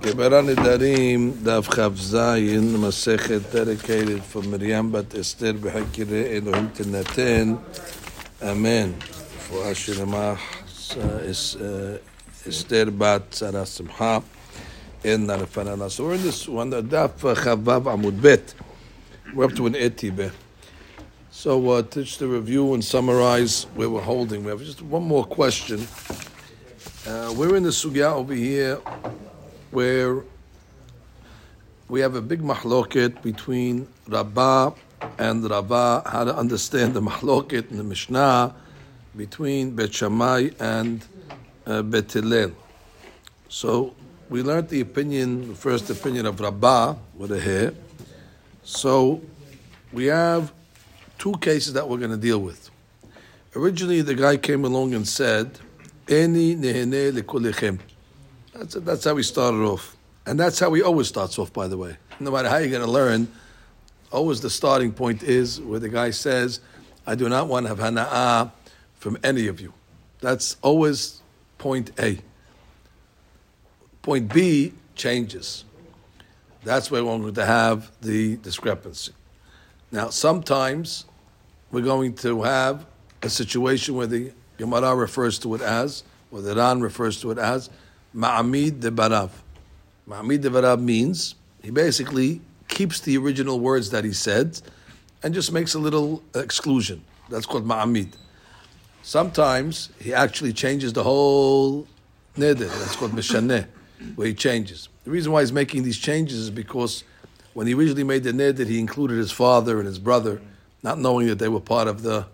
Gemara Nedarim, Daf Chav Zayin, Masechet dedicated for Miriam Bat Esther B'Hakire Elohim Tenaten. Amen. For Ashiramah is Esther Bat Sarah Simcha in Narafanana. So we're in this one, Daf Chavav Amud Bet. We're up to an Etibe. So uh, just to review and summarize where we're holding, we have just one more question. Uh, we're in the sugya over here where we have a big mahloket between Rabbah and Rava, how to understand the mahloket in the Mishnah between Bet Shammai and uh, Bet Hillel. So we learned the opinion, the first opinion of Rabbah with a hair. So we have two cases that we're going to deal with. Originally, the guy came along and said, "Eni nehene lekulechem." That's, that's how we started off. And that's how he always starts off, by the way. No matter how you're going to learn, always the starting point is where the guy says, I do not want to have hana'ah from any of you. That's always point A. Point B changes. That's where we're going to have the discrepancy. Now, sometimes we're going to have a situation where the Gemara refers to it as, or the Ran refers to it as, Ma'amid de Barav. Ma'amid de Barav means he basically keeps the original words that he said and just makes a little exclusion. That's called Ma'amid. Sometimes he actually changes the whole neder. That's called Mishaneh, where he changes. The reason why he's making these changes is because when he originally made the neder, he included his father and his brother, not knowing that they were part of the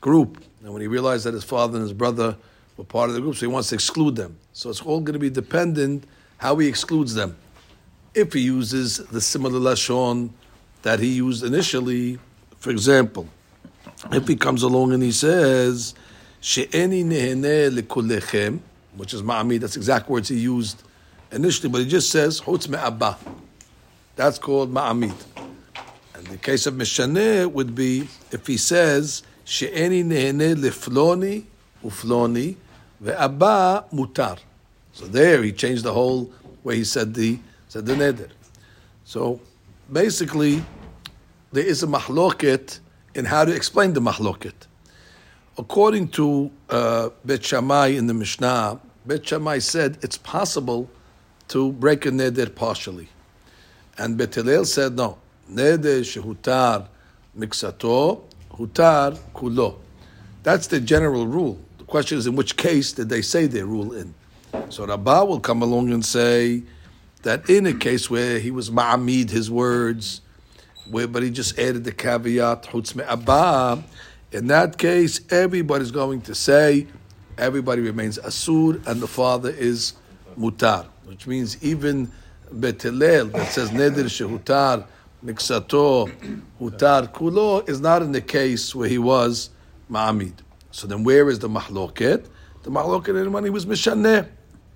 group. And when he realized that his father and his brother were part of the group, so he wants to exclude them. So it's all going to be dependent how he excludes them. If he uses the similar lashon that he used initially, for example, if he comes along and he says, "She'eni nehene lekulechem," which is ma'amid, that's exact words he used initially, but he just says "chutz me'abba." That's called ma'amid. And the case of mishaneh would be if he says "She'eni nehene lefloni ufloni." Ve'abba mutar. So there he changed the whole way he said the said the neder. So basically, there is a mahloket in how to explain the mahloket. According to uh, Bet Shammai in the Mishnah, Bet Shammai said it's possible to break a neder partially, and Bet Hillel said no. Neder shehutar mixato hutar kulo. That's the general rule The question is, in which case did they say their rule in? So Rabbah will come along and say that in a case where he was ma'amid his words, where, but he just added the caveat, chutz Abba, in that case, everybody's going to say, everybody remains asur, and the father is mutar, which means even Bet Hillel that says neder shehutar miksato hutar kulo is not in the case where he was ma'amid. So then, where is the mahloket? The mahloket in when he was mishaneh,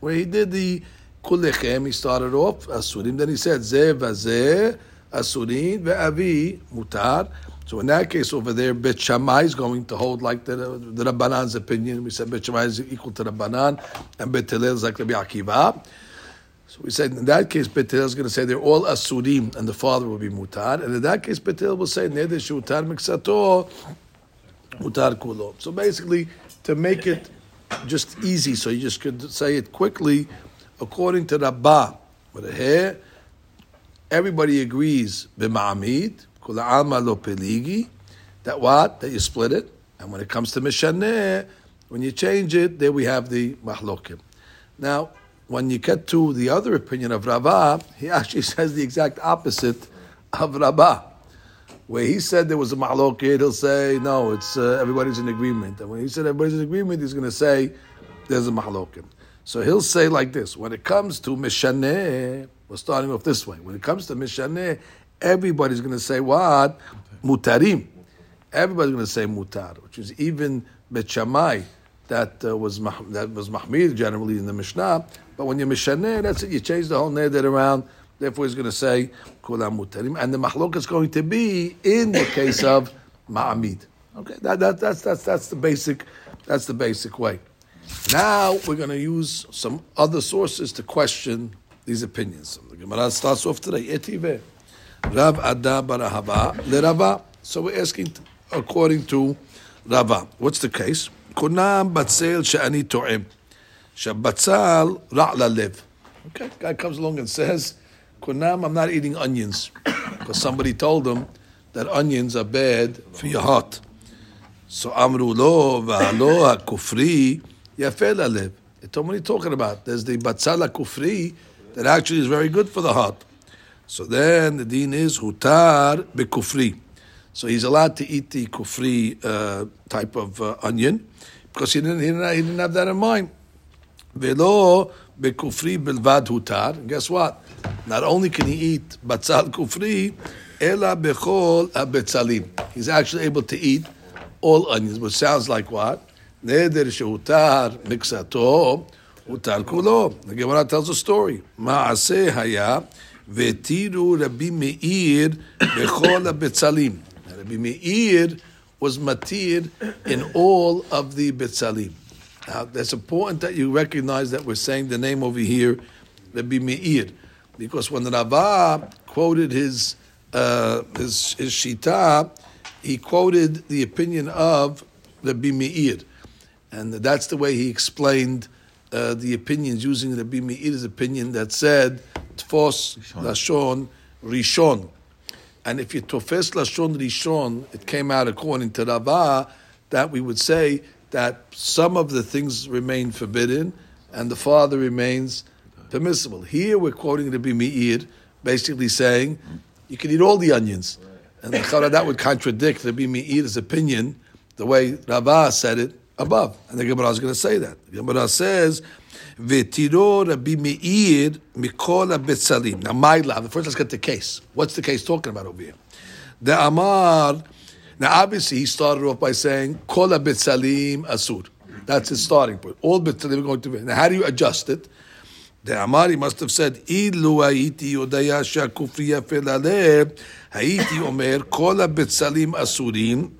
where he did the kulechem. He started off asurim. Then he said zeh vazeh asurim ve'avi mutar. So in that case over there, Bet Shammai is going to hold like the, the Rabbanan's opinion. We said Bet Shammai is equal to Rabbanan, and Bet Hillel is like Rabbi Akiva. So we said in that case, Bet Hillel is going to say they're all asurim, and the father will be mutar. And in that case, Bet Hillel will say neder shutar miksato mutar kulo. So basically, to make it just easy, so you just could say it quickly, according to Rabbah, with a hair, everybody agrees b'ma'amid, kula alma lo peligi, that what? That you split it. And when it comes to mishaneh, when you change it, there we have the mahlokim. Now, when you get to the other opinion of Rabbah, he actually says the exact opposite of Rabbah where he said there was a ma'loket, he'll say, no, it's uh, everybody's in agreement. And when he said everybody's in agreement, he's going to say there's a ma'loket. So he'll say like this, when it comes to mishaneh, we're starting off this way. When it comes to mishaneh, everybody's going to say what? Mutarim. Everybody's going to say mutar, which is even Bet Shammai, that uh, was that was mahmir generally in the Mishnah. But when you mishaneh, that's it. You change the whole neder around Therefore, he's going to say kulam mutarim, and the mahlok is going to be in the case of ma'amid. Okay, that, that, that's that's that's the basic that's the basic way. Now we're going to use some other sources to question these opinions. The Gemara starts off today. Etive. Rav Adda bar Ahava Lerava. So we're asking according to Rava. What's the case? Kunam batzel she'ani to'im. Shabbatzal ra'la lev. Okay, guy comes along and says, Kunam, I'm not eating onions. Because somebody told him that onions are bad for your heart. So Amru lo va'alo kufri yafel alev. Told what talking about? There's the batzala kufri that actually is very good for the heart. So then the deen is hutar bekufri. So he's allowed to eat the kufri uh, type of uh, onion because he didn't, he didn't, he didn't have that in mind. Velo bekufri bilvad hutar. Guess what? Not only can he eat batzal kufri, ela bechol abetzalim. He's actually able to eat all onions, which sounds like what? Neder shehutar mixato hutar kulo. The Gemara tells a story. Ma'aseh haya vetiru Rabbi Meir bechol abetzalim. Rabbi Meir was matir in all of the betzalim. Now, that's important that you recognize that we're saying the name over here, Rabbi Meir, because when the Rava quoted his uh, his, his shita, he quoted the opinion of Rabbi Meir, and that's the way he explained uh, the opinions using Rabbi Meir's opinion that said Tfos Lashon Rishon. And if you tofes lashon rishon, it came out according to Rava that we would say that some of the things remain forbidden and the father remains permissible. Here we're quoting Rabbi Meir, basically saying you can eat all the onions. And the that would contradict Rabbi Meir's opinion, the way Rava said it above. And the Gemara is going to say that. The Gemara says, V'tiro Rabbi Meir mikol betzalim. Now, my love. First, let's get the case. What's the case talking about over here? The Amar. Now, obviously, he started off by saying kol betzalim asur. That's his starting point. All betzalim are going to be. Now, how do you adjust it? The Amari must have said, "Ilu haiti yodaya shakufri yafel alev, haiti omer kol betzalim asurim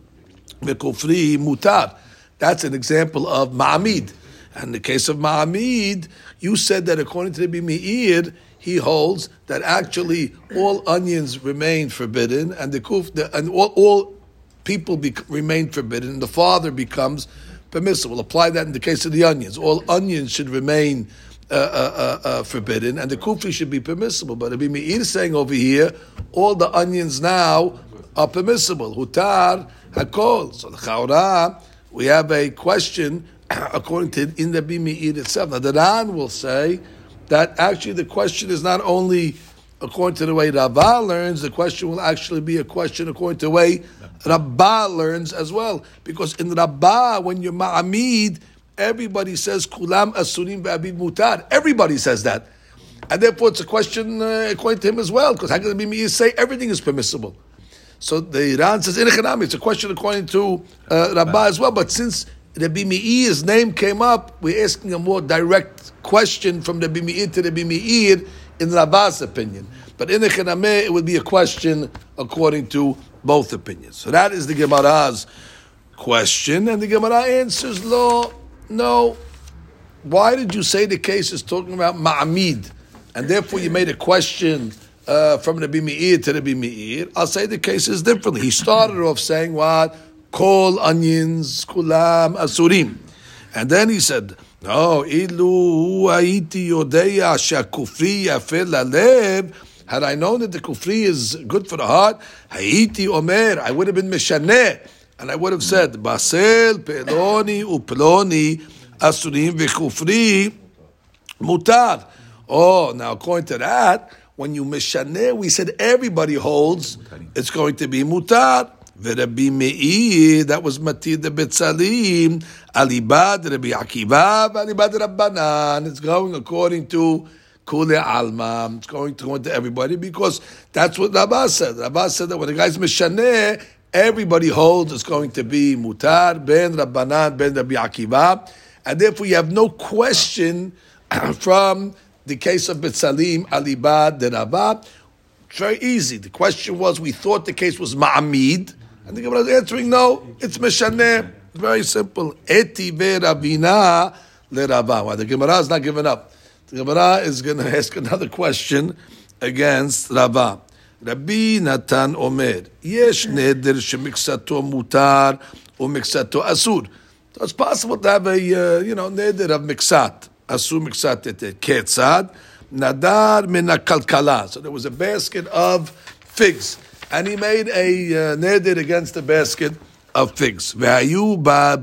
v'kufri mutar." That's an example of ma'amid. And in the case of Ma'amid, you said that according to the Meir, he holds that actually all onions remain forbidden, and the kuf, the, and all, all people be, remain forbidden. The father becomes permissible. Apply that in the case of the onions. All onions should remain uh, uh, uh, uh forbidden, and the kufi should be permissible. But Rabbi Meir is saying over here, all the onions now are permissible. Hutar hakol. So the chaura, we have a question according to in the Bimi'id itself. Now, the Ran will say that actually the question is not only according to the way Rabbah learns, the question will actually be a question according to the way Rabbah learns as well. Because in Rabbah, when you're Ma'amid, everybody says Kulam Asurim Ba'abid Mutar. Everybody says that. And therefore, it's a question uh, according to him as well. Because how can the Bimi'id say everything is permissible? So the Ran says in It's a question according to uh, Rabbah as well. But since Rabbi Meir's name came up, we're asking a more direct question from Rabbi Meir to Rabbi Meir in Rabba's opinion. But in the it would be a question according to both opinions. So that is the Gemara's question, and the Gemara answers, "Lo, no. Why did you say the case is talking about Ma'amid, and therefore you made a question uh, from Rabbi Meir to Rabbi Meir? I'll say the case is differently. He started off saying what." kol onions, kulam asurim. And then he said, no, ilu haiti yodeya shakufri yafel lalev. Had I known that the kufri is good for the heart, haiti omer, I would have been mishaneh. And I would have said, basel, peloni, uploni, asurim, v'kufri, mutar. Oh, now according to that, when you mishaneh, we said everybody holds, it's going to be mutar. Rabbi Meir, that was Matir de Betzalim, Alibad Rabbi Akiva, Alibad Rabbanan. It's going according to Kule Alma. It's going to go into everybody because that's what Rabbah said. Rabbah said that when the guy's Mishaneh, everybody holds it's going to be Mutar, Ben Rabbanan, Ben Rabbi Akiva. And therefore you have no question from the case of Betzalim, Alibad, the Rabbah. Very easy. The question was, we thought the case was Ma'amid, and the Gemara is answering, no, it's Meshaneh. Very simple. Eti ve Ravina le. Why the Gemara is not giving up. The Gemara is going to ask another question against Rava. Rabbi Natan Omer, Yesh neder shemiksato mutar or miksato asur. So it's possible to have a, uh, you know, neder of miksat. Asur miksat et ketzad. Nadar min kalkala. So there was a basket of figs. And he made a uh, neder against the basket of figs. Ve'ayu ba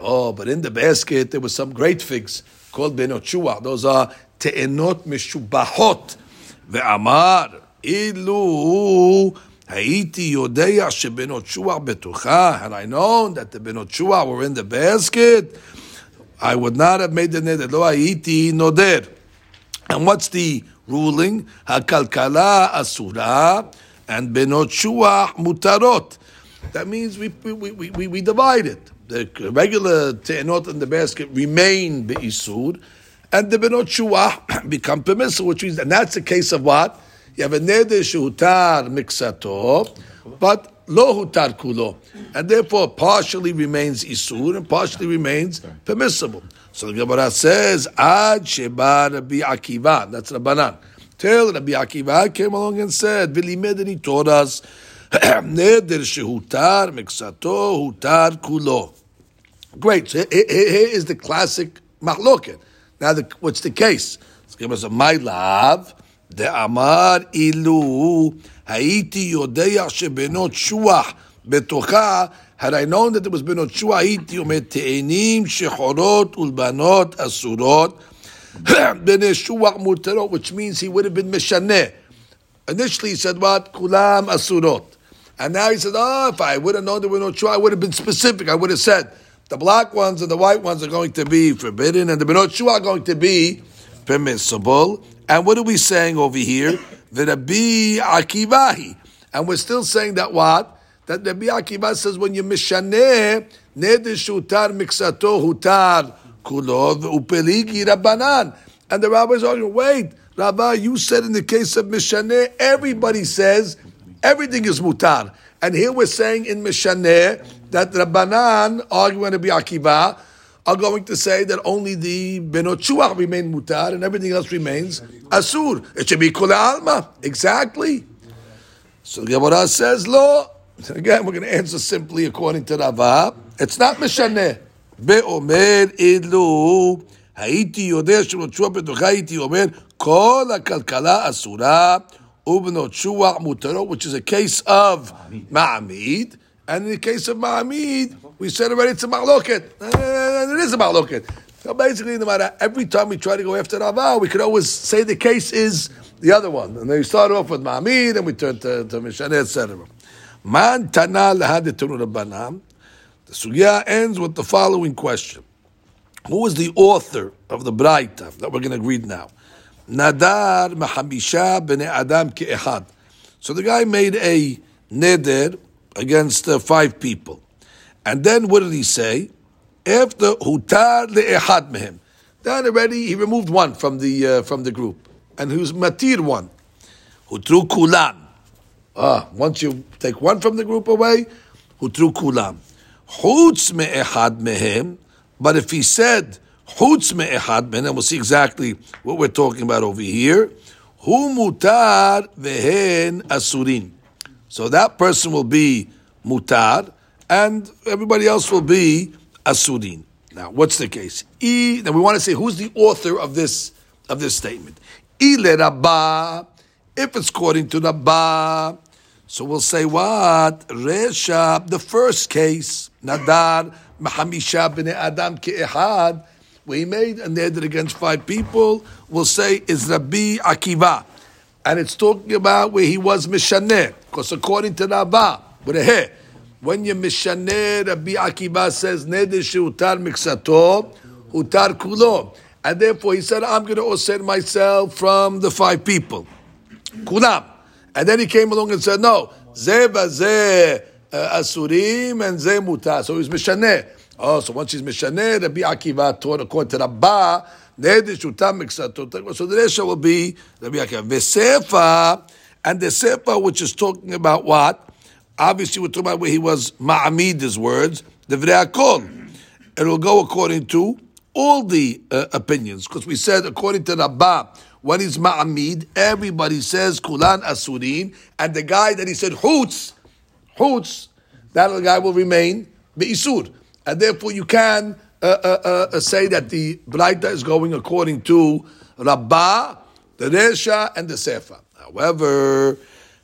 Oh, but in the basket there was some great figs called benot Those are te'enot mishubahot. Ve'amar ilu Haiti Yodea shebenot shua betucha. Had I known that the benot shua were in the basket, I would not have made the neder. Lo Haiti noder. And what's the ruling? Hakalkala asura and benot shua mutarot. That means we we, we, we, we divide it. The regular te'enot in the basket remain be'isur, and the benot shua become permissible, which means, and that's the case of what? You have a neder shutar mixato, but lo hutar kulo, and therefore partially remains isur and partially remains permissible. So the Gemara says, Ad sheba Rabbi Akiva, that's Rabbanan. Tell Rabbi Akiva came along and said, he taught us, neder shehutar mixato hutar kulo. Great. So here is the classic mahloket. Now, the, what's the case? Let's give us a my love. דאמר אילו הייתי יודע שבנות שוח בתוכה, had I known that there was בנות שוח, הייתי אומר תאנים שחורות ולבנות אסורות, בני שוח מותרות, which means he would have been משנה. Initially he said what? כולם אסורות. And now he said, oh, if I would have known there were no shua, I would have been specific. I would have said, the black ones and the white ones are going to be forbidden, and the benot shua are going to be permissible. And what are we saying over here? The Rabbi Akivahi. And we're still saying that what? That Rabbi Akiva says when you mishaneh, neder shutar miksato hutar kulov upeligi rabbanan. And the rabbis are arguing, wait, Rabbi, you said in the case of mishaneh, everybody says everything is mutar. And here we're saying in mishaneh that Rabbanan, arguing Rabbi Akiva, are going to say that only the benot remain mutar and everything else remains asur. It should be kula alma. Exactly. So the Gemara says, lo. Again, we're going to answer simply according to Rava. It's not משנה. ואומר אילו הייתי יודע שבנות שוח בתוכה הייתי אומר כל הכלכלה אסורה ובנות שוח מותרות, which is a case of ma'amid. And in the case of ma'amid, we said already it's a ma'loket. And it is a ma'loket. So basically, no matter every time we try to go after Rava, we could always say the case is the other one. And then we start off with Ma'amid, and we turn to, to Mishnah, etc. Man tana banam. The sugya ends with the following question: Who is the author of the Braita that we're going to read now? Nadar Mahamisha b'nei Adam ke'ehad. So the guy made a neder against uh, five people. And then what did he say? After hutar le'ehad mehem. Then already he removed one from the uh, from the group, and was matir one. Hutru kulan. Ah, once you take one from the group away, hutru kulan. Chutz me'ehad mehem. But if he said chutz me'ehad mehem, we'll see exactly what we're talking about over here. Hu mutar vehen asurin. So that person will be mutar, and everybody else will be asurin. Now, what's the case? E, now we want to say who's the author of this of this statement. Ile Rabba, if it's according to Rabba, so we'll say what? Resha, the first case, Nadar, Mahamisha b'nei Adam ke'ehad, he made a neder against five people, we'll say is Rabbi Akiva and it's talking about where he was mishaneh. Because according to Rabba, when you mishaneh, Rabbi Akiva says neder utar miksato, utar kulo. And therefore he said, I'm going to osir myself from the five people. Kulam. And then he came along and said, no, ze ze uh, asurim and ze mutar. So he's mishaneh. Oh, so once he's mishaneh, Rabbi Akiva taught according to Rabba, so the Resha will be Rabbi Akiva. Vesefa, and the Sefa, which is talking about what? Obviously, we're talking about where he was Ma'amid, his words, the Vreakol. It will go according to all the uh, opinions, because we said according to Rabbah, when he's ma'amid, everybody says kulan asurin, and the guy that he said hoots, hoots, that guy will remain be'isur. And therefore you can uh, uh, uh, say that the Braita is going according to Rabbah, the Resha, and the Sefer. However,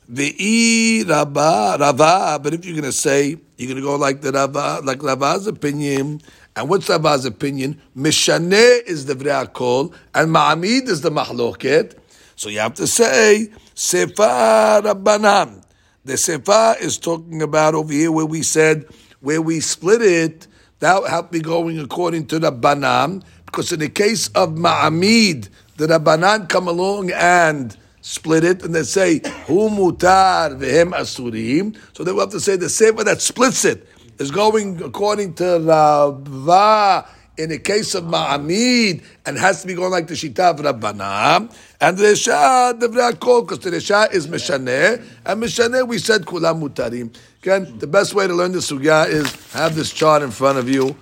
the I Rabbah, Rava, but if you're going to say, you're going to go like the Rava, like Rava's opinion, and what's Rava's opinion? Mishaneh is the V're'akol, and Ma'amid is the Mahloket. So you have to say, Sefer Rabbanan. The Sefer is talking about over here where we said, where we split it, that have be going according to the Banam, because in the case of Ma'amid, the Rabbanan come along and split it, and they say, Hu mutar vehem asurim. So they will have to say the sefer that splits it is going according to Rava in the case of Ma'amid and has to be going like the Shita of Rabbanah. And the Resha, the V'rakol, because the Resha is Meshaneh, and Meshaneh we said Kulam Mutarim. Again, the best way to learn the Sugya is have this chart in front of you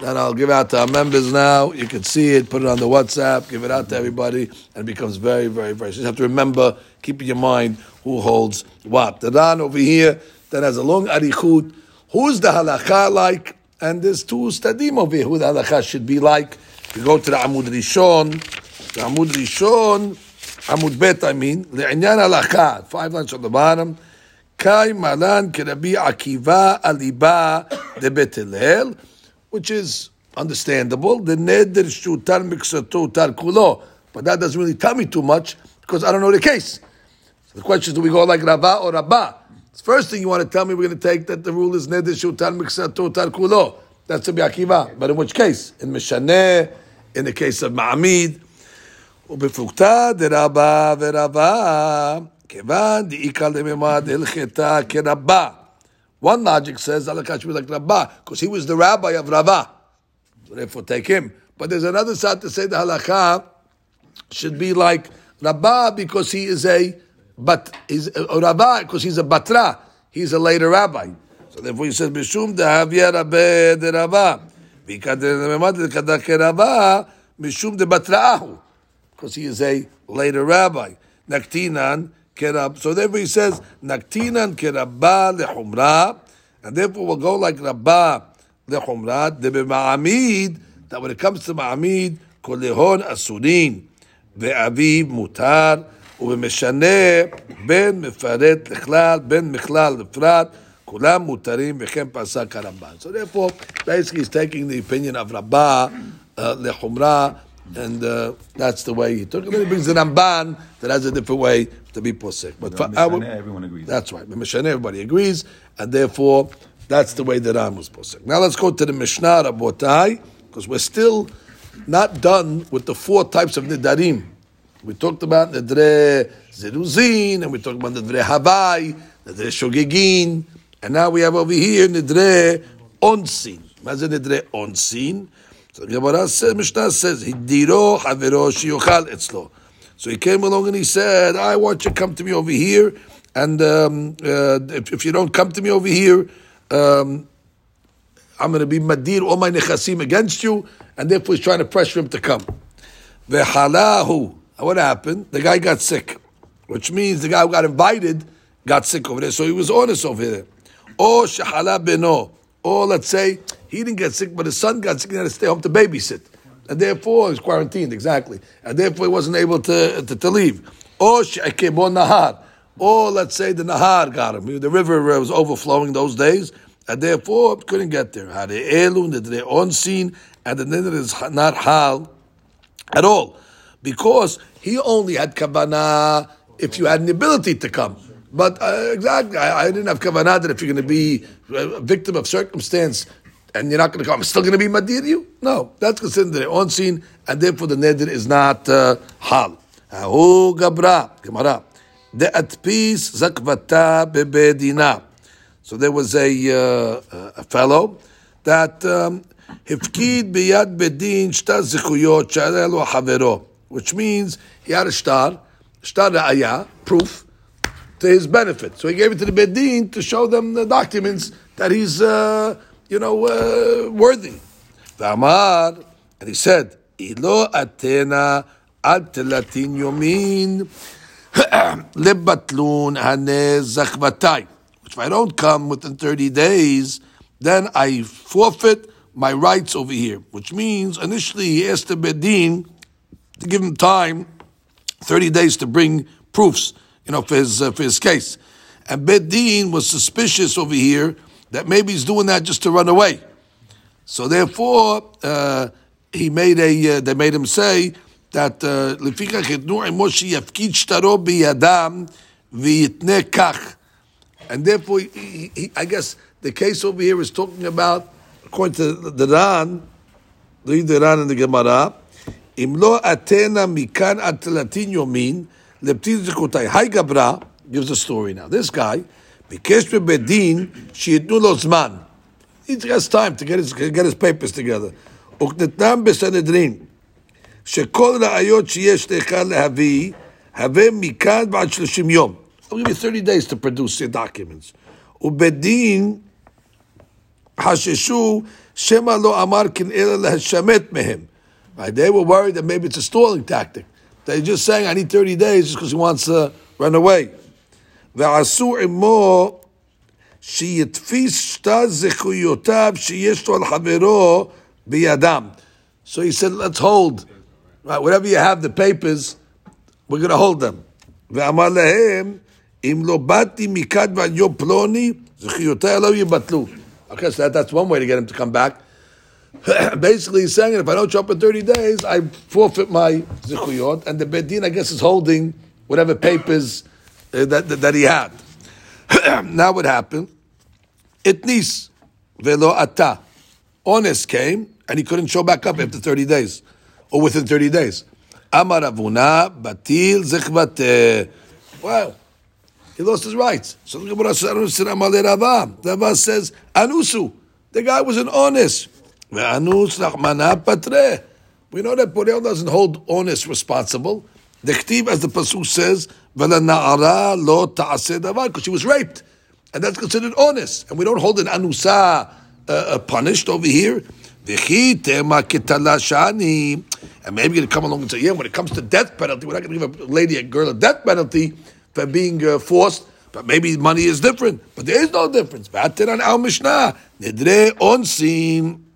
that I'll give out to our members now. You can see it, put it on the WhatsApp, give it out to everybody, and it becomes very, very, very. You have to remember, keep in your mind who holds what. The Ran over here that has a long arichut. Who's the halakha like? And there's two stadim over here who the halakha should be like. You go to the Amud Rishon, the Amud Rishon, Amud Bet, I mean, the Inyan halakha, five lines on the bottom. Kai malan kerabi akiva aliba de Bet Hillel which is understandable. The neder shutar miksato tar kulo, but that doesn't really tell me too much because I don't know the case. So the question is, do we go like Rava or Rabba? The first thing you want to tell me, we're going to take that the rule is neder shutar miksato tar kulo. That's a Akiva. But in which case? In Mishaneh, in the case of Ma'amid, ובפלוגתא דרבה ורבה, כיוון דאיכא לממד הלכתה כרבה. One logic says Alakash was like Rabbah, because he was the rabbi of Rabbah. So therefore take him. But there's another side to say the halakha should be like Rabbah because he is a but he's a rabbi because he's a batra. He's a later rabbi. So therefore he says Mishum dehavia rabbe de Rabbah. Mishum de batra'ahu. Because he is a later rabbi. Naktinan kerab. So therefore he says naktinan kerabba lechumra, and therefore we'll go like rabba lechumra. De ma'amid that when it comes to ma'amid kolehon asurin ve'aviv mutar ובמשנה בין מפרט לכלל, בין מכלל לפרט, כולם מותרים וכן פסק הרמב"ן. So therefore, basically he's taking the opinion of Rabbah uh, לחומרה and uh, that's the way he took it. Then he brings the Ramban that has a different way to be posek. But for our, everyone agrees. That's right. Mishane, everybody agrees, and therefore that's the way that Ram was posek. Now let's go to the Mishnah Rabotai, because we're still not done with the four types of nidarim. We talked about nidre zeruzin, and we talked about nidre havai, nidre shogegin, and now we have over here nidre onsin. What's nidre onsin? So Gemara says, Mishnah says, Hidiro havero shiyochal etzlo. So he came along and he said, I want you to come to me over here, and um, uh, if, if, you don't come to me over here, um, I'm going to be madir all my nechasim against you, and therefore he's trying to pressure him to come. Vehalahu. What happened? The guy got sick, which means the guy who got invited got sick over there, so he was onus over there. Or shahala beno. Or let's say he didn't get sick, but his son got sick and had to stay home to babysit. And therefore, he was quarantined, exactly. And therefore, he wasn't able to, to, to leave. Or nahar. Or let's say the nahar got him. The river was overflowing those days, and therefore couldn't get there. Had elun, the onsin, and the nidr is not hal at all. Because he only had kavanah if you had an ability to come. But uh, exactly, I, I, didn't have kavanah that if you're going to be a victim of circumstance and you're not going to come, I'm still going to be madir you? No, that's considered onsin, and therefore the neder is not uh, hal. Ahu gabra, gemara. Peace zakvata bebedina. So there was a, uh, a fellow that hifkid um, biyad bedin shtar zikuyot sharelo havero, which means he had a star, star ra'aya, proof, to his benefit. So he gave it to the bedin to show them the documents that he's uh, you know, uh, worthy. V'amar, And he said, Ilo atena al telatin yomin lebatlun hanez zachvatai. If I don't come within 30 days, then I forfeit my rights over here. Which means, initially he asked the Bedin to give him time, 30 days to bring proofs, you know, for his, uh, for his case. And Bedin was suspicious over here that maybe he's doing that just to run away. So therefore, uh, he made a, uh, they made him say that, uh, and therefore, he, he, he, I guess the case over here is talking about, according to the Ran, the Ran and the Gemara, אם לא אתנה מכאן עד תלתין יומין, לפתיל זכותי. Hi Gabra gives a story now. This guy, ביקש בבית דין שייתנו לו זמן. He has time to get his, get his papers together. וקנתנם בסנהדרין, שכל ראיות שיש לך להביא, הווה מכאן ועד שלושים יום. I'll give you 30 days to produce your documents. ובדין חששו שמא לא אמר כן אלא להשמט מהם. Right? They were worried that maybe it's a stalling tactic. They're just saying, I need 30 days just because he wants to run away. ועשו עמו שיתפיס שתי זכויותיו שיש לו על חברו בידם. So he said, let's hold. Right, whatever you have, the papers, we're going to hold them. ואמר להם, אם לא באתי מכד ועד יום פלוני, זכויותיי לא יבטלו. Okay, so that, that's one way to get him to come back. Basically, he's saying if I don't show up in 30 days, I forfeit my zichuyot, and the Bedin, I guess, is holding whatever papers uh, that, that, that, he had. now what happened? Itnis velo ata. Onus came, and he couldn't show back up after 30 days, or within 30 days. Amar Avuna, Batil Zechvate. Well, he lost his rights. So the Gemara says, Rava says, Anusu. The guy was an onus. We know that Borel doesn't hold onus responsible. The Ktiv, as the Pasuk says, because she was raped. And that's considered onus. And we don't hold an anusa uh, uh, punished over here. And maybe to come along and say, yeah, when it comes to death penalty, we're not going to give a lady, a girl, a death penalty for being uh, forced. But maybe money is different. But there is no difference. on our Mishnah. Nidre onsin.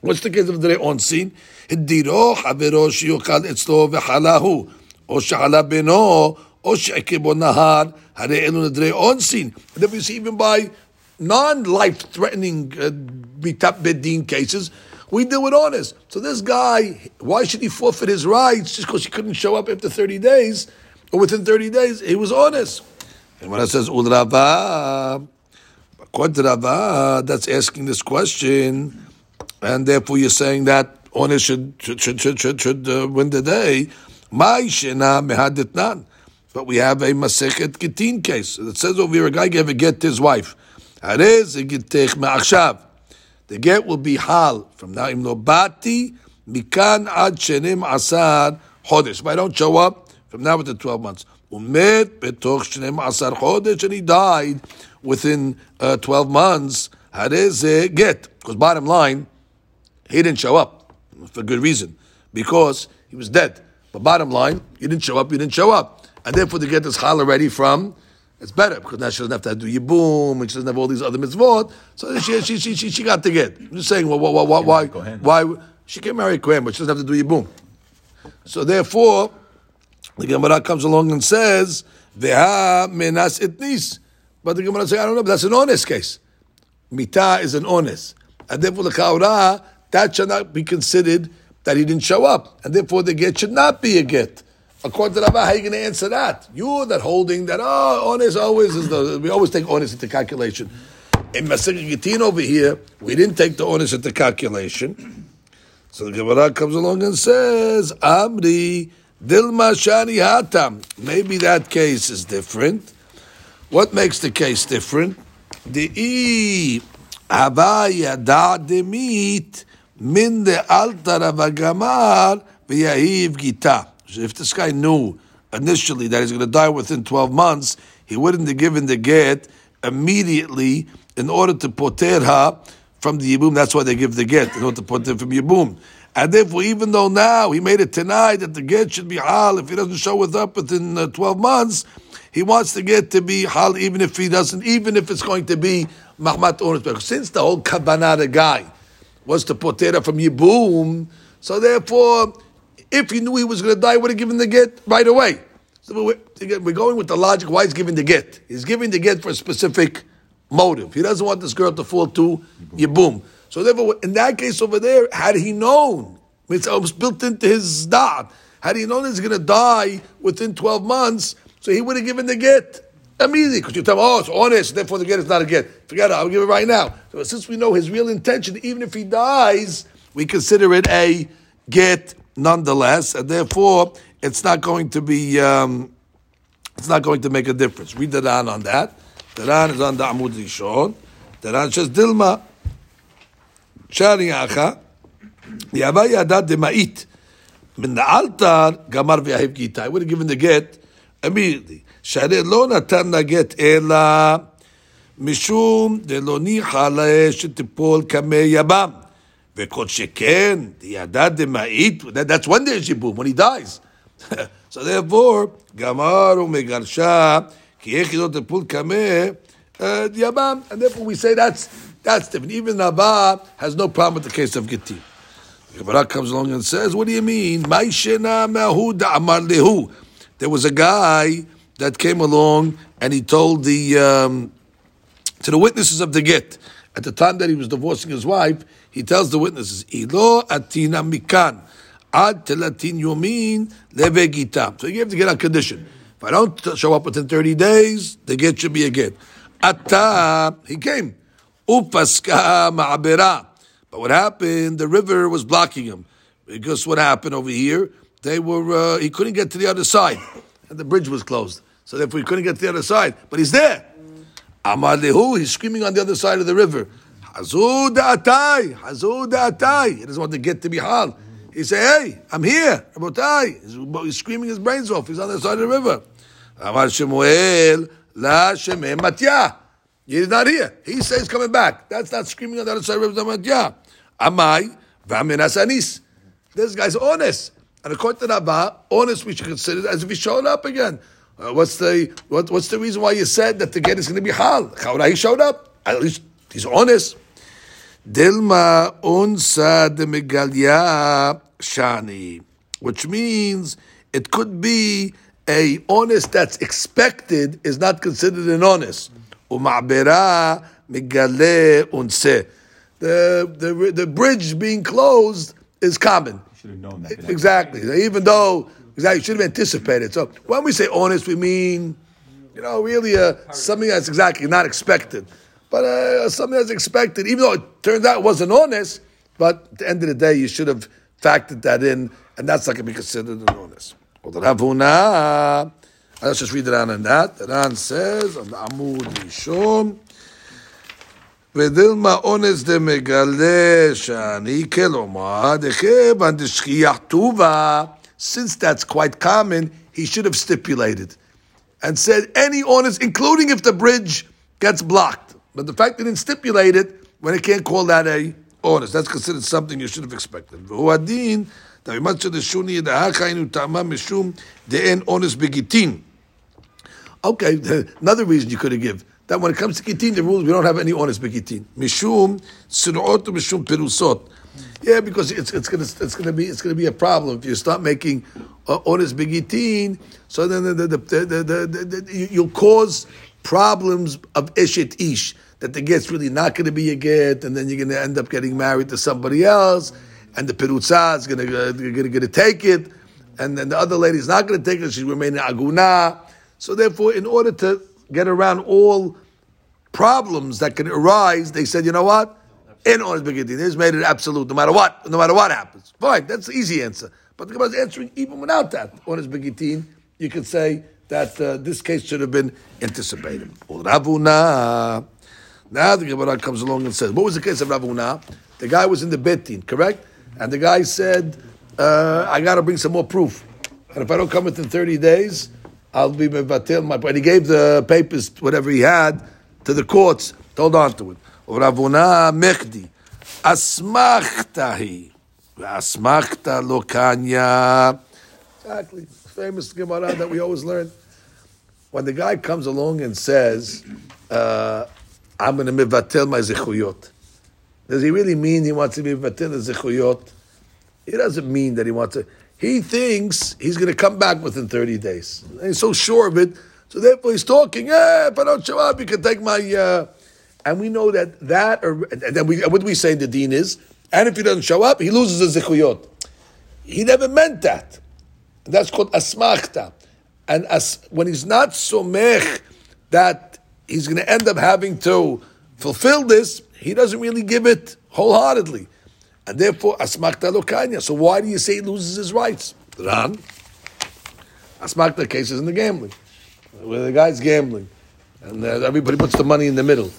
What's the case of the onsin? הדירו חברו שיאכל אצלו וחלהו, או שחלה בנו, או שעקבו נהר, הרי אלו onsin? And then we see even by non-life-threatening uh, bedin cases, we deal with onus. So this guy, why should he forfeit his rights just because he couldn't show up after 30 days, or within 30 days? He was onus. And when it says, Ul Rava, that's asking this question, and therefore you're saying that onus should should should should, should, should uh, win the day. My shena mehaditnan. But we have a Masechet Gitin case. It says over here a guy gave a get to his wife. The get will be hal from now. Im bati mikan ad shenim asar chodesh. If I don't show up from now to 12 months. Umet betoch shenim asar chodesh. And he died within uh, 12 months. Harez get. Because bottom line, he didn't show up for good reason. Because he was dead. But bottom line, he didn't show up, he didn't show up. And therefore, to get this chal already from it's better because now she doesn't have to do yibum and she doesn't have all these other mitzvot. So she, she, she, she, she got to get. I'm just saying, well, why, why, why, why, she can marry Kohen, but she doesn't have to do yibum. So therefore, the Gemara comes along and says, "Veha menas itnis," but the Gemara says, "I don't know, but that's an onus case. Mita is an onus, and therefore the kaura that should not be considered that he didn't show up, and therefore the get should not be a get." According to Rava, how are you going to answer that? You're that holding that, oh, onus always is the, we always take onus into calculation. In Masechet over here, we didn't take the onus into calculation. So the Gemara comes along and says, Amri, Dilma Shani Hatam. Maybe that case is different. What makes the case different? The e Havaya da demit min de altar avagamar v'yahiv gita. If this guy knew initially that he's going to die within 12 months, he wouldn't have given the get immediately in order to poter her from the yibum. That's why they give the get, in order to poter from yibum. And therefore, even though now he made it tonight that the get should be hal, if he doesn't show up within uh, 12 months, he wants the get to be hal, even if he doesn't, even if it's going to be mahmat onis. Since the whole kavanah guy was to potera from Yibum, so therefore, if he knew he was going to die, would have given the get right away. So we're, going with the logic why he's giving the get. He's giving the get for a specific motive. He doesn't want this girl to fall to Yibum. So therefore, in that case over there, had he known, it was built into his dot, had he known he's going to die within 12 months, so he would have given the get Immediately, because you tell him, oh, it's onus, therefore the get is not a get. Forget it, I'll give it right now. So since we know his real intention, even if he dies, we consider it a get nonetheless, and therefore it's not going to be, um, it's not going to make a difference. Read the Ran on that. The Ran is on the Amud Rishon. The Ran says, Dilma, Shariacha, Yavai Adat Dema'it, Min the altar, Gamar V'yahiv Gita. I would have given the get immediately. שהרי לא נתן לה גט אלא משום דלא ניחא לה שתיפול קמי יבם. וכל שכן, ידה דמאית, that's when there's יבום, when he dies. so therefore, גמר ומגרשה, כי איך לא תיפול קמי יבם. And therefore we say that's that's different. Even Naba has no problem with the case of Gittin. Gemara comes along and says, "What do you mean? There was a guy that came along and he told the um, to the witnesses of the get at the time that he was divorcing his wife. He tells the witnesses, "Ilo atina mikan ad telatin yomin levegitam." So you have to get on condition. If I don't show up within thirty days, the get should be a get. Ata, he came. Upaska ma'abera. But what happened? The river was blocking him. Because what happened over here? They were, uh, he couldn't get to the other side. And the bridge was closed. So therefore he couldn't get to the other side. But he's there. Amar lehu, he's screaming on the other side of the river. Hazu da'atai, hazu da'atai. He doesn't want to get to Bihal. He say, hey, I'm here. Rabotai. He's screaming his brains off. He's on the other side of the river. Amar Shemuel, la shemeh matya. He's not here. He says coming back. That's not screaming on the other side of the river. Yeah. Amai, v'amin asanis. This guy's onus. And according to Rabba, onus we should consider as if he showed up again. Uh, what's the what, what's the reason why you said that the get is going to be hal? How he showed up? At least he's onus. Dilma unsa de megalia shani, which means it could be a onus that's expected is not considered an onus. Uma'bera migale unse. The, the, the bridge being closed is common. Should have known that. Exactly. Even though, Exactly, you should have anticipated. So when we say onus, we mean, you know, really uh, something that's exactly not expected, but uh, something that's expected, even though it turns out it wasn't onus. But at the end of the day, you should have factored that in, and that's not going to be considered an onus. Let's just read the on and that. The Ran says on the Amud Rishon. ודילמה אונס דמגלה שאני כלומר the דשכיח טובה since that's quite common, he should have stipulated and said any onus, including if the bridge gets blocked. But the fact they didn't stipulate it, when it can't call that a onus, that's considered something you should have expected. V'huadin, תמימת של השוני ידעך היינו טעמה Okay, another reason you could have given. That when it comes to gitin, the rules, we don't have any onus begitin. Mishum, sinuot, mishum. Yeah, because it's, it's gonna it's gonna be it's gonna be a problem if you start making uh, onus begitin. So then the, the, the, the, you'll cause problems of eshet ish that the get's really not going to be a get, and then you're going to end up getting married to somebody else, and the perutza is going to going to take it, and then the other lady's not going to take it. She's remaining aguna. So therefore, in order to get around all problems that can arise, they said, you know what? In onus beginning, He's made it absolute, no matter what, no matter what happens. Fine, that's the easy answer. But the Gemara is answering even without that. On his beginning, you could say that uh, this case should have been anticipated. Rav Huna. Now the Gemara comes along and says, what was the case of Rav Huna? The guy was in the betin, correct? And the guy said, uh, I got to bring some more proof. And if I don't come within 30 days, I'll be mevatel my. And he gave the papers, whatever he had, to the courts. Hold on to it. Rav Huna mechdi asmachtahi. Asmachta lokanya. Exactly. Famous Gemara that we always learn. When the guy comes along and says, uh, I'm going to mivatel my zichuyot. Does he really mean he wants to mivatel the zichuyot? He doesn't mean that he wants to. He thinks he's going to come back within 30 days. He's so sure of it. So therefore he's talking, yeah, if I don't show up, you can take my... Uh, and we know that that, or, and then we, what we say the dean is, and if he doesn't show up, he loses the zichuyot. He never meant that. That's called asmachta. And as, when he's not so somech that he's going to end up having to fulfill this, he doesn't really give it wholeheartedly. And therefore, asmachta lokanya. So why do you say he loses his rights? Ran. Asmachta cases in the gambling. Where the guy's gambling. And uh, everybody puts the money in the middle.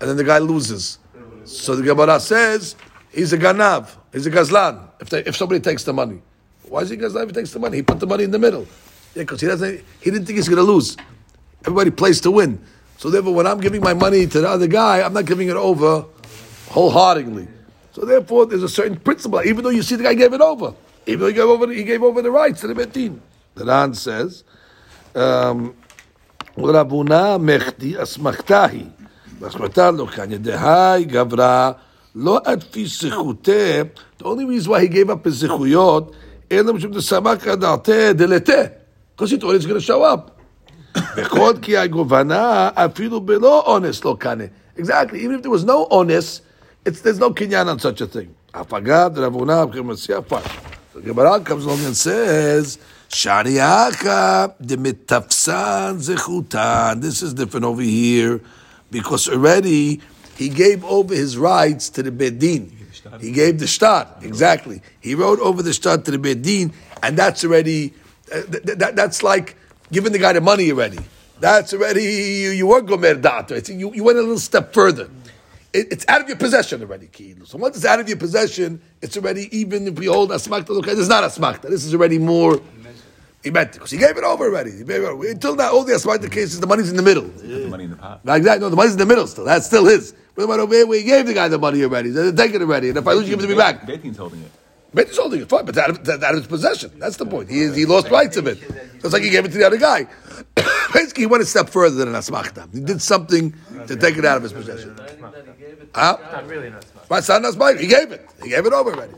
And then the guy loses. So the Gemara says, he's a ganav. He's a gazlan. If, they, if somebody takes the money. Why is he gazlan if he takes the money? He put the money in the middle. Yeah, because he doesn't. He didn't think he's going to lose. Everybody plays to win. So therefore, when I'm giving my money to the other guy, I'm not giving it over wholeheartedly. So therefore, there's a certain principle. Even though you see the guy gave it over, even though he gave over, he gave over the rights to the betin. The Ran says, um, "Rabuna mechdi asmachtahi, asmachta lo kanya dehai gavra lo adfi sichute." The only reason why he gave up his delete, because he thought he's going to show up. Exactly. Even if there was no honest, it's, there's no kinyan on such a thing. Fine. So Gemara comes along and says, Shariaka de mitafsan zechutan. This is different over here because already he gave over his rights to the bedin. He gave the shtar exactly. He wrote over the shtar to the bedin, and that's already uh, th- th- that's like giving the guy the money already. That's already you, you were gomer data. You, you went a little step further. It, it's out of your possession already, Kilu. So once it's out of your possession, it's already even if we hold asmakta. Okay, this is not asmakta. This is already more. He meant because he gave it over already. He gave it over. Until now, all the asmakta cases, the money's in the middle. The money in the pot. Exactly. No, the money's in the middle still. That's still his. But over here, we gave the guy the money already. They're taking it already. And if I lose, you give it to me back. Betin's holding it. Betin's holding it, fine, but out of, out of his possession. That's the point. He, he lost rights of it. It's like he gave it to the other guy. Basically, he went a step further than an asmachta. He did something to take it out of his possession. Huh? Not really not smart. My son has mine. He gave it. He gave it over already.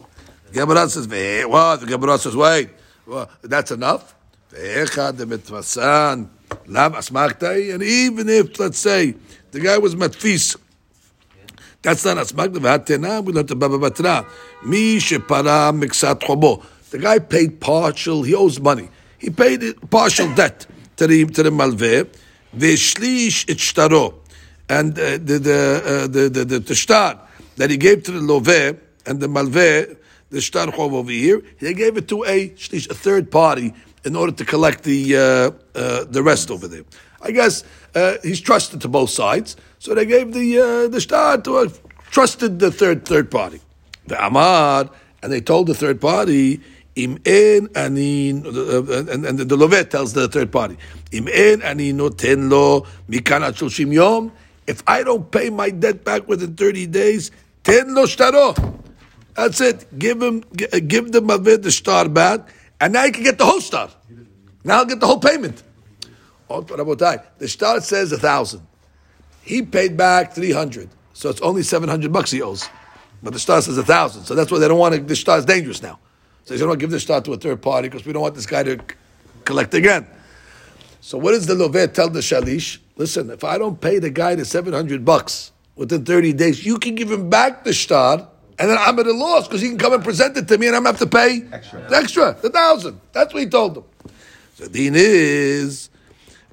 The Gemara says, "Veh, what? The Gemara says, wait, well, that's enough. And even if, let's say, the guy was matfis, that's not asmachta. V'hatena, we learned the Baba Batra. Mi shepara miksat. The guy paid partial, he owes money. He paid partial debt to the, to the malveh. It shtaro and uh, the the, uh, the the the the shtar that he gave to the loveh and the malveh, the shtar chov over here, he gave it to a shlish, a third party in order to collect the uh, uh, the rest over there. I guess uh, he's trusted to both sides, so they gave the uh, the shtar to a trusted the third third party, the amad, and they told the third party. Im en ani, uh, and, and the lovet tells the third party, Im en lo shoshim yom. If I don't pay my debt back within 30 days, ten lo shtaro. That's it. Give him, uh, give the mavid the shtar back, and now you can get the whole shtar. Now I'll get the whole payment. Oh, the shtar says a thousand. He paid back 300. So it's only 700 bucks he owes. But the shtar says a thousand. So that's why they don't want to, the shtar is dangerous now. So they don't want to give the shtar to a third party because we don't want this guy to collect again. So what does the Lovet tell the Shalish? Listen, if I don't pay the guy the 700 bucks within 30 days, you can give him back the shtar, and then I'm at a loss because he can come and present it to me and I'm going to have to pay Extra. the extra, the thousand. That's what he told them. So Dean is,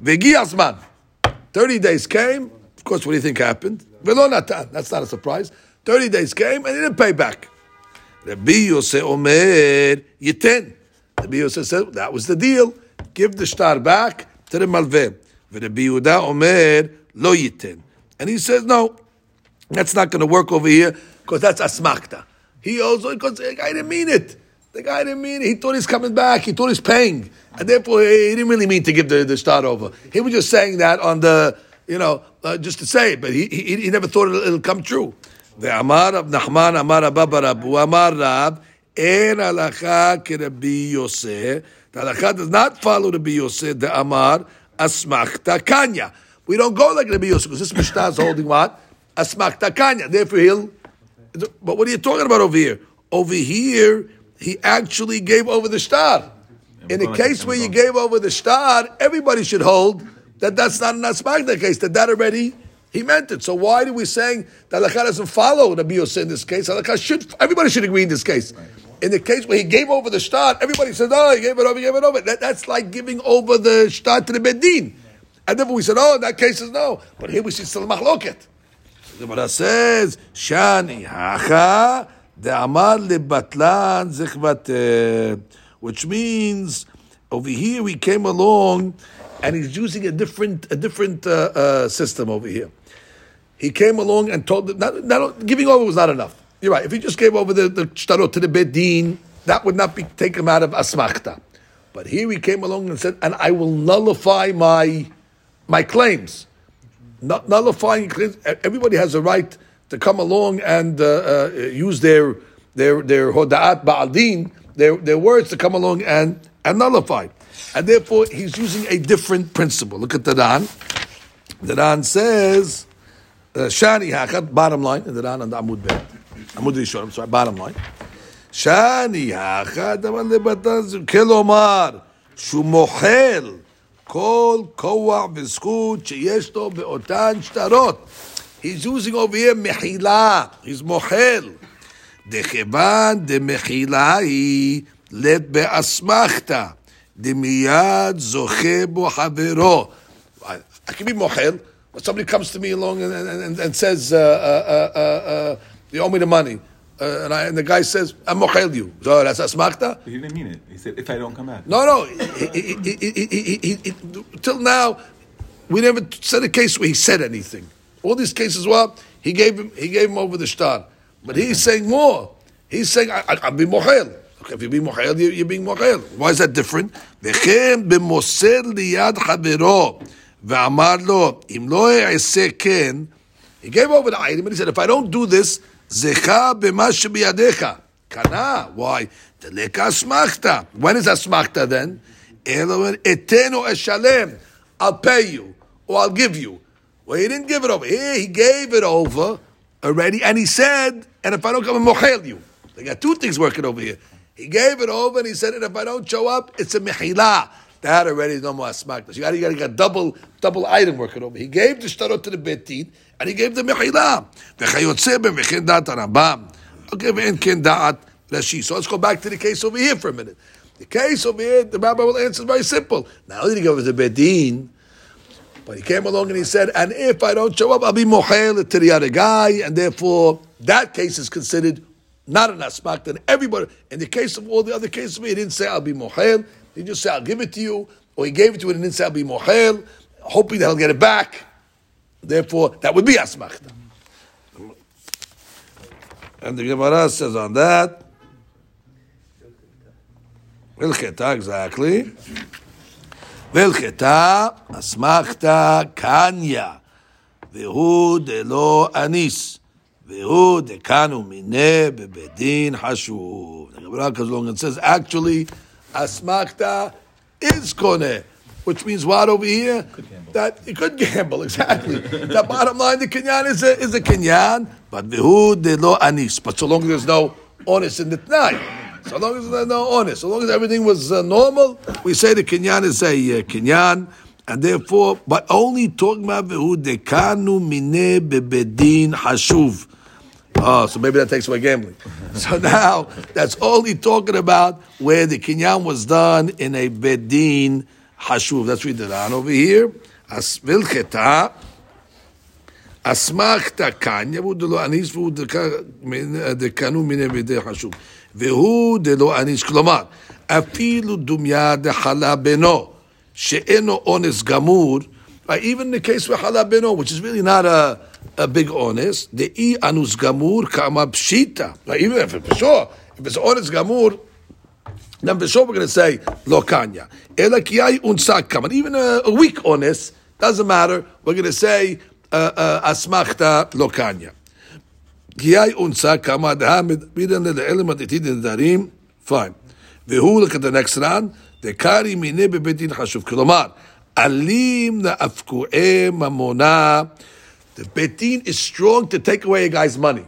Vegi Asman. 30 days came. Of course, what do you think happened? Natan. That's not a surprise. 30 days came and he didn't pay back. Rabbi Yosef Omer Yiten. Rabbi Yosef said that was the deal. Give the shtar back to the Malveh. Rabbi Yehuda Omer Lo Yiten. And he says, no, that's not going to work over here because that's asmakta. He also, because I didn't mean it. The guy didn't mean it. He thought he's coming back. He thought he's paying. And therefore, he didn't really mean to give the, the start over. He was just saying that on the, you know, uh, just to say it, but he, he, he never thought it'll, it'll come true. The Amar of Nachman Amar Abba Rabu Amar Rab En halacha kerabi Yoseh. The halacha does not follow the Yoseh, the Amar, asmachta kanya. We don't go like Rabbi Yosef, because this Mishnah is holding what? Asmachta kanya. Therefore he'll, but what are you talking about over here? Over here, he actually gave over the shtar. In a case where you gave over the shtar, everybody should hold that that's not an asmachta case, that that already he meant it. So why are we saying that Halakha doesn't follow the Yosef in this case? Halakha should, everybody should agree in this case. In the case where he gave over the start, everybody says, oh, he gave it over, he gave it over. That, that's like giving over the start to the Bedin. And then we said, oh, in that case is no. But here we see still mahloket. The Gemara says, Shani hacha de amar lebatlan zichvat, which means over here we came along and he's using a different a different uh, uh, system over here. He came along and told them, not, not, giving over was not enough. You're right. If he just gave over the, the shtarot to the bedin, that would not be take him out of asmachta. But here he came along and said, and I will nullify my my claims. Not nullifying claims. Everybody has a right to come along and uh, uh, use their their their hodaat ba'aldin, their their words to come along and, and nullify. And therefore, he's using a different principle. Look at the Ran. The Ran says, uh, Shani Hakat, bottom line, and the Ran and Amud Bet. Amud Rishon, I'm sorry, bottom line. Shani Hakat, Kelomar, Shumohel, כל כוח וזכות שיש לו באותן שטרות. He's using over here מחילה, he's מוחל. דכיוון דמחילה היא לית באסמכתא, דמיד זוכה בו חברו. I can be מוחל. When somebody comes to me along and, and, and says, uh, uh, uh, uh, "You owe me the money," and, I, and the guy says, "I'm mochel you," so that's asmachta. He didn't mean it. He said, "If I don't come back." No, no. He, he, he, till now, we never said a case where he said anything. All these cases were he gave him he gave him over the shtar, But he's saying more. He's saying I, will be mohel. Okay, if you're being mohel, you're, being mohel. Why is that different? he gave over the item and he said if I don't do this זכה במה why דלק אסמכת when is אסמכת then I'll pay you or I'll give you well, he didn't give it over. Here, he gave it over already, and he said, and if I don't come and mochel you. They got two things working over here. He gave it over, and he said, and if I don't show up, it's a mechilah. That already is no more asmakta. So you got, you got, double double item working over. He gave the shtarot to the betin, and he gave the Rambam. Okay. So let's go back to the case over here for a minute. The case over here, the rabbi will answer very simple. Not only did he go to the bedin, but he came along and he said, and if I don't show up, I'll be mochel to the other guy, and therefore that case is considered not an asmak. And everybody, in the case of all the other cases, he didn't say I'll be mochel. He just said, I'll give it to you, or he gave it to it and didn't say, I'll be mohel, hoping that he'll get it back. Therefore, that would be asmachta. And the Gemara says on that, Vilcheta, exactly. Vilcheta, asmachta kanya, והוא דלא אניס, והוא דקנו מיניה בבית חשוב. The Gemara comes along and says, actually, asmakta is koneh. Which means what over here? That you could gamble, exactly. the bottom line, the kinyan is a, is a kinyan, but vihu de lo anis. But so long as there's no honest in the night, so long as there's no honest, so long as everything was uh, normal, we say the kinyan is a uh, kinyan, and therefore, but only talking about vihu dekanu mine bebedin hashuv. Oh, so maybe that takes away gambling. so now that's only talking about where the kinyan was done in a bedin hashuv. That's what we did on over here. As vilcheta אסמכתא קניה, והוא דלא אניס והוא דקנו מיני בידי חשוב. והוא דלא אניס, כלומר, אפילו דומיה דחלה בנו, שאינו אונס גמור, even in the case of חלה בנו, which is really not a a big honest, the i anus gamur kama pshita. Now, even if it's sure, if it's honest gamur, then for sure we're going to say lokanya. Elakiyai unsak kama. Even a, a weak honest doesn't matter. We're going to say uh, uh, asmachta lokanya. Giyai unsa kama dahamid bidan le'elim aditid nedarim. Fine. והוא, look at the next round, דקרי מיני בבית דין חשוב. כלומר, אלים נאפקואי ממונה, the בית דין is strong to take away a guy's money.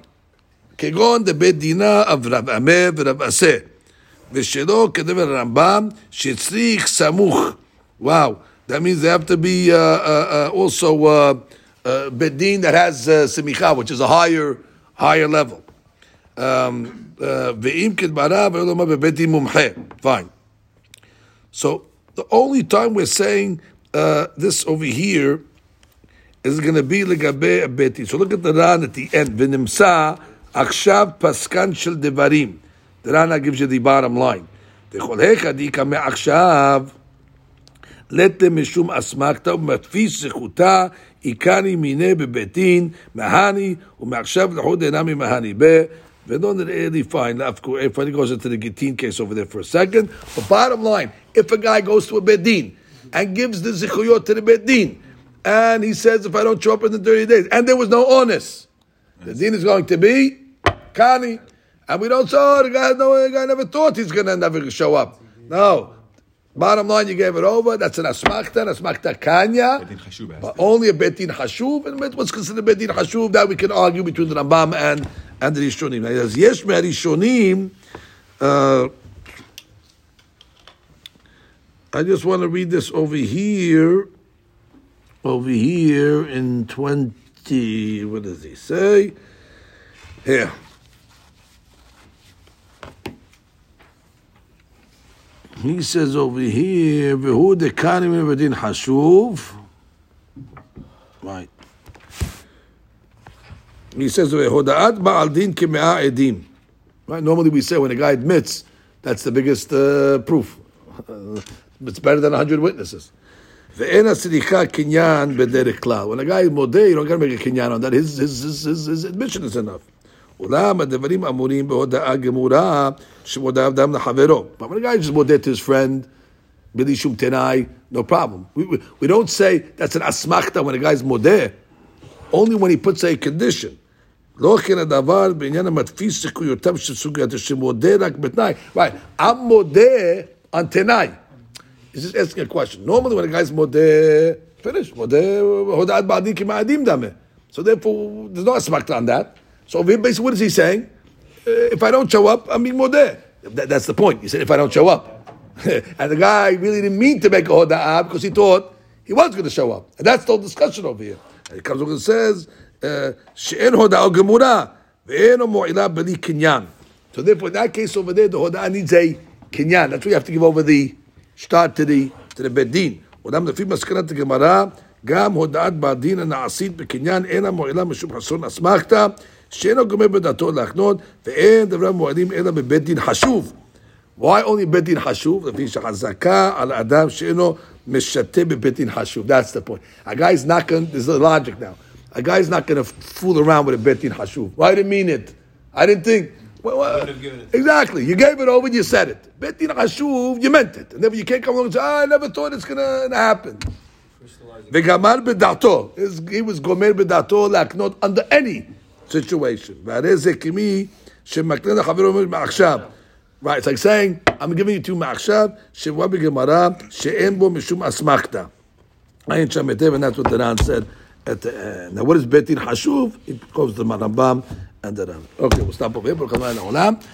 כגון דבית דינה of רב עמר ורב עשה. ושלא כדבר הרמב"ם, שצריך סמוך. Wow, that means they have to be uh, uh, uh, also uh, uh, beit din that has uh, semicha, which is a higher higher level. Um, uh, Fine. So the only time we're saying uh, this over here is going to be legabe abeti. So look at the Ran at the end. V'nimsa akshav paskan shel devarim. The Rana gives you the bottom line. Dechol hechadika me'akshav לתם משום אסמכתא ומתפיס זכותה עיקני מיני בבית דין, מהני, ומעכשיו לחוד אינה ממהני. ולא נראה לי fine, if he goes into the Gittin case over there for a second. But bottom line, if a guy goes to a Bedin and gives the Zichuyot to the Bedin, and he says, if I don't show up in the 30 days, and there was no honest, the din is going to be Kani. And we don't say, oh, the guy, no, the guy never thought he's going to never show up. No. Bottom line, you gave it over. That's an asmachta, an asmachta kanya. But only a betin hashuv. And what's considered betin hashuv? That we can argue between the Rambam and and the Rishonim. Now, says, Yesh Rishonim. Uh, I just want to read this over here. Over here in 20, what does he say? Here. He says over here, "V'hu dekanim evadin hashuv." Right. He says, "Hodaat ba'al din k'mea edim." Right. Normally we say when a guy admits, that's the biggest uh, proof. Uh, it's better than hundred witnesses. When a guy is modeh, you don't got to make a kinyan on that. His, his, his, his, his admission is enough. אולם הדברים אמורים בהודעה גמורה שמודה אדם לחברו. But when a guy just מודה to his friend, בלי שום תנאי, no problem. We, we, we don't say that's an asmachta when a guy's מודה, only when he puts a condition. לא כן הדבר בעניין המדפיס סיכויותיו של סוגיית שמודה רק בתנאי. Right, I'm מודה on תנאי. He's just asking a question. Normally when a guy's מודה, finish, מודה, הודעת בעדים כמעדים דמה. So therefore, there's no asmachta on that. So basically, what is he saying? Uh, if I don't show up, I'm being modeh. That, that's the point. He said, if I don't show up. and the guy really didn't mean to make a hoda'ah because he thought he was going to show up. And that's the whole discussion over here. And it comes over and says, uh, she'en hoda'ah gemura, ve'eno mo'ilah beli kinyan. So therefore, in that case over there, the hoda'ah needs a kinyan. That's why you have to give over the start to the to the bedin. אולם לפי מסקנת הגמרא, גם הודעת בעל דין הנעשית בקניין אינה מועילה משום חסרון אסמכתא שאינו גומר בדעתו להחנות, ואין דבר מועדים אלא בבית דין חשוב. Why only בית דין חשוב? לפי שחזקה על אדם שאינו משתה בבית דין חשוב. That's the point. A guy is not going, there's a logic now. A guy is not going to fool around with a בית דין חשוב. Well, I didn't mean it. I didn't think. Well, well, exactly. You gave it over, you said it. בית דין חשוב, you meant it. And then you can't come along and say, oh, I never thought it's going to happen. וגמר בדעתו. He was גומר בדעתו להקנות under any situation. Right, it's like saying, I'm giving you two ma'akshab, shewa b'gemara, she'en bo mishum asmachta. And that's what the Ran said at the end. Now what is betin hashuv? It goes to the Marambam and the Ran. Okay, we'll stop over here.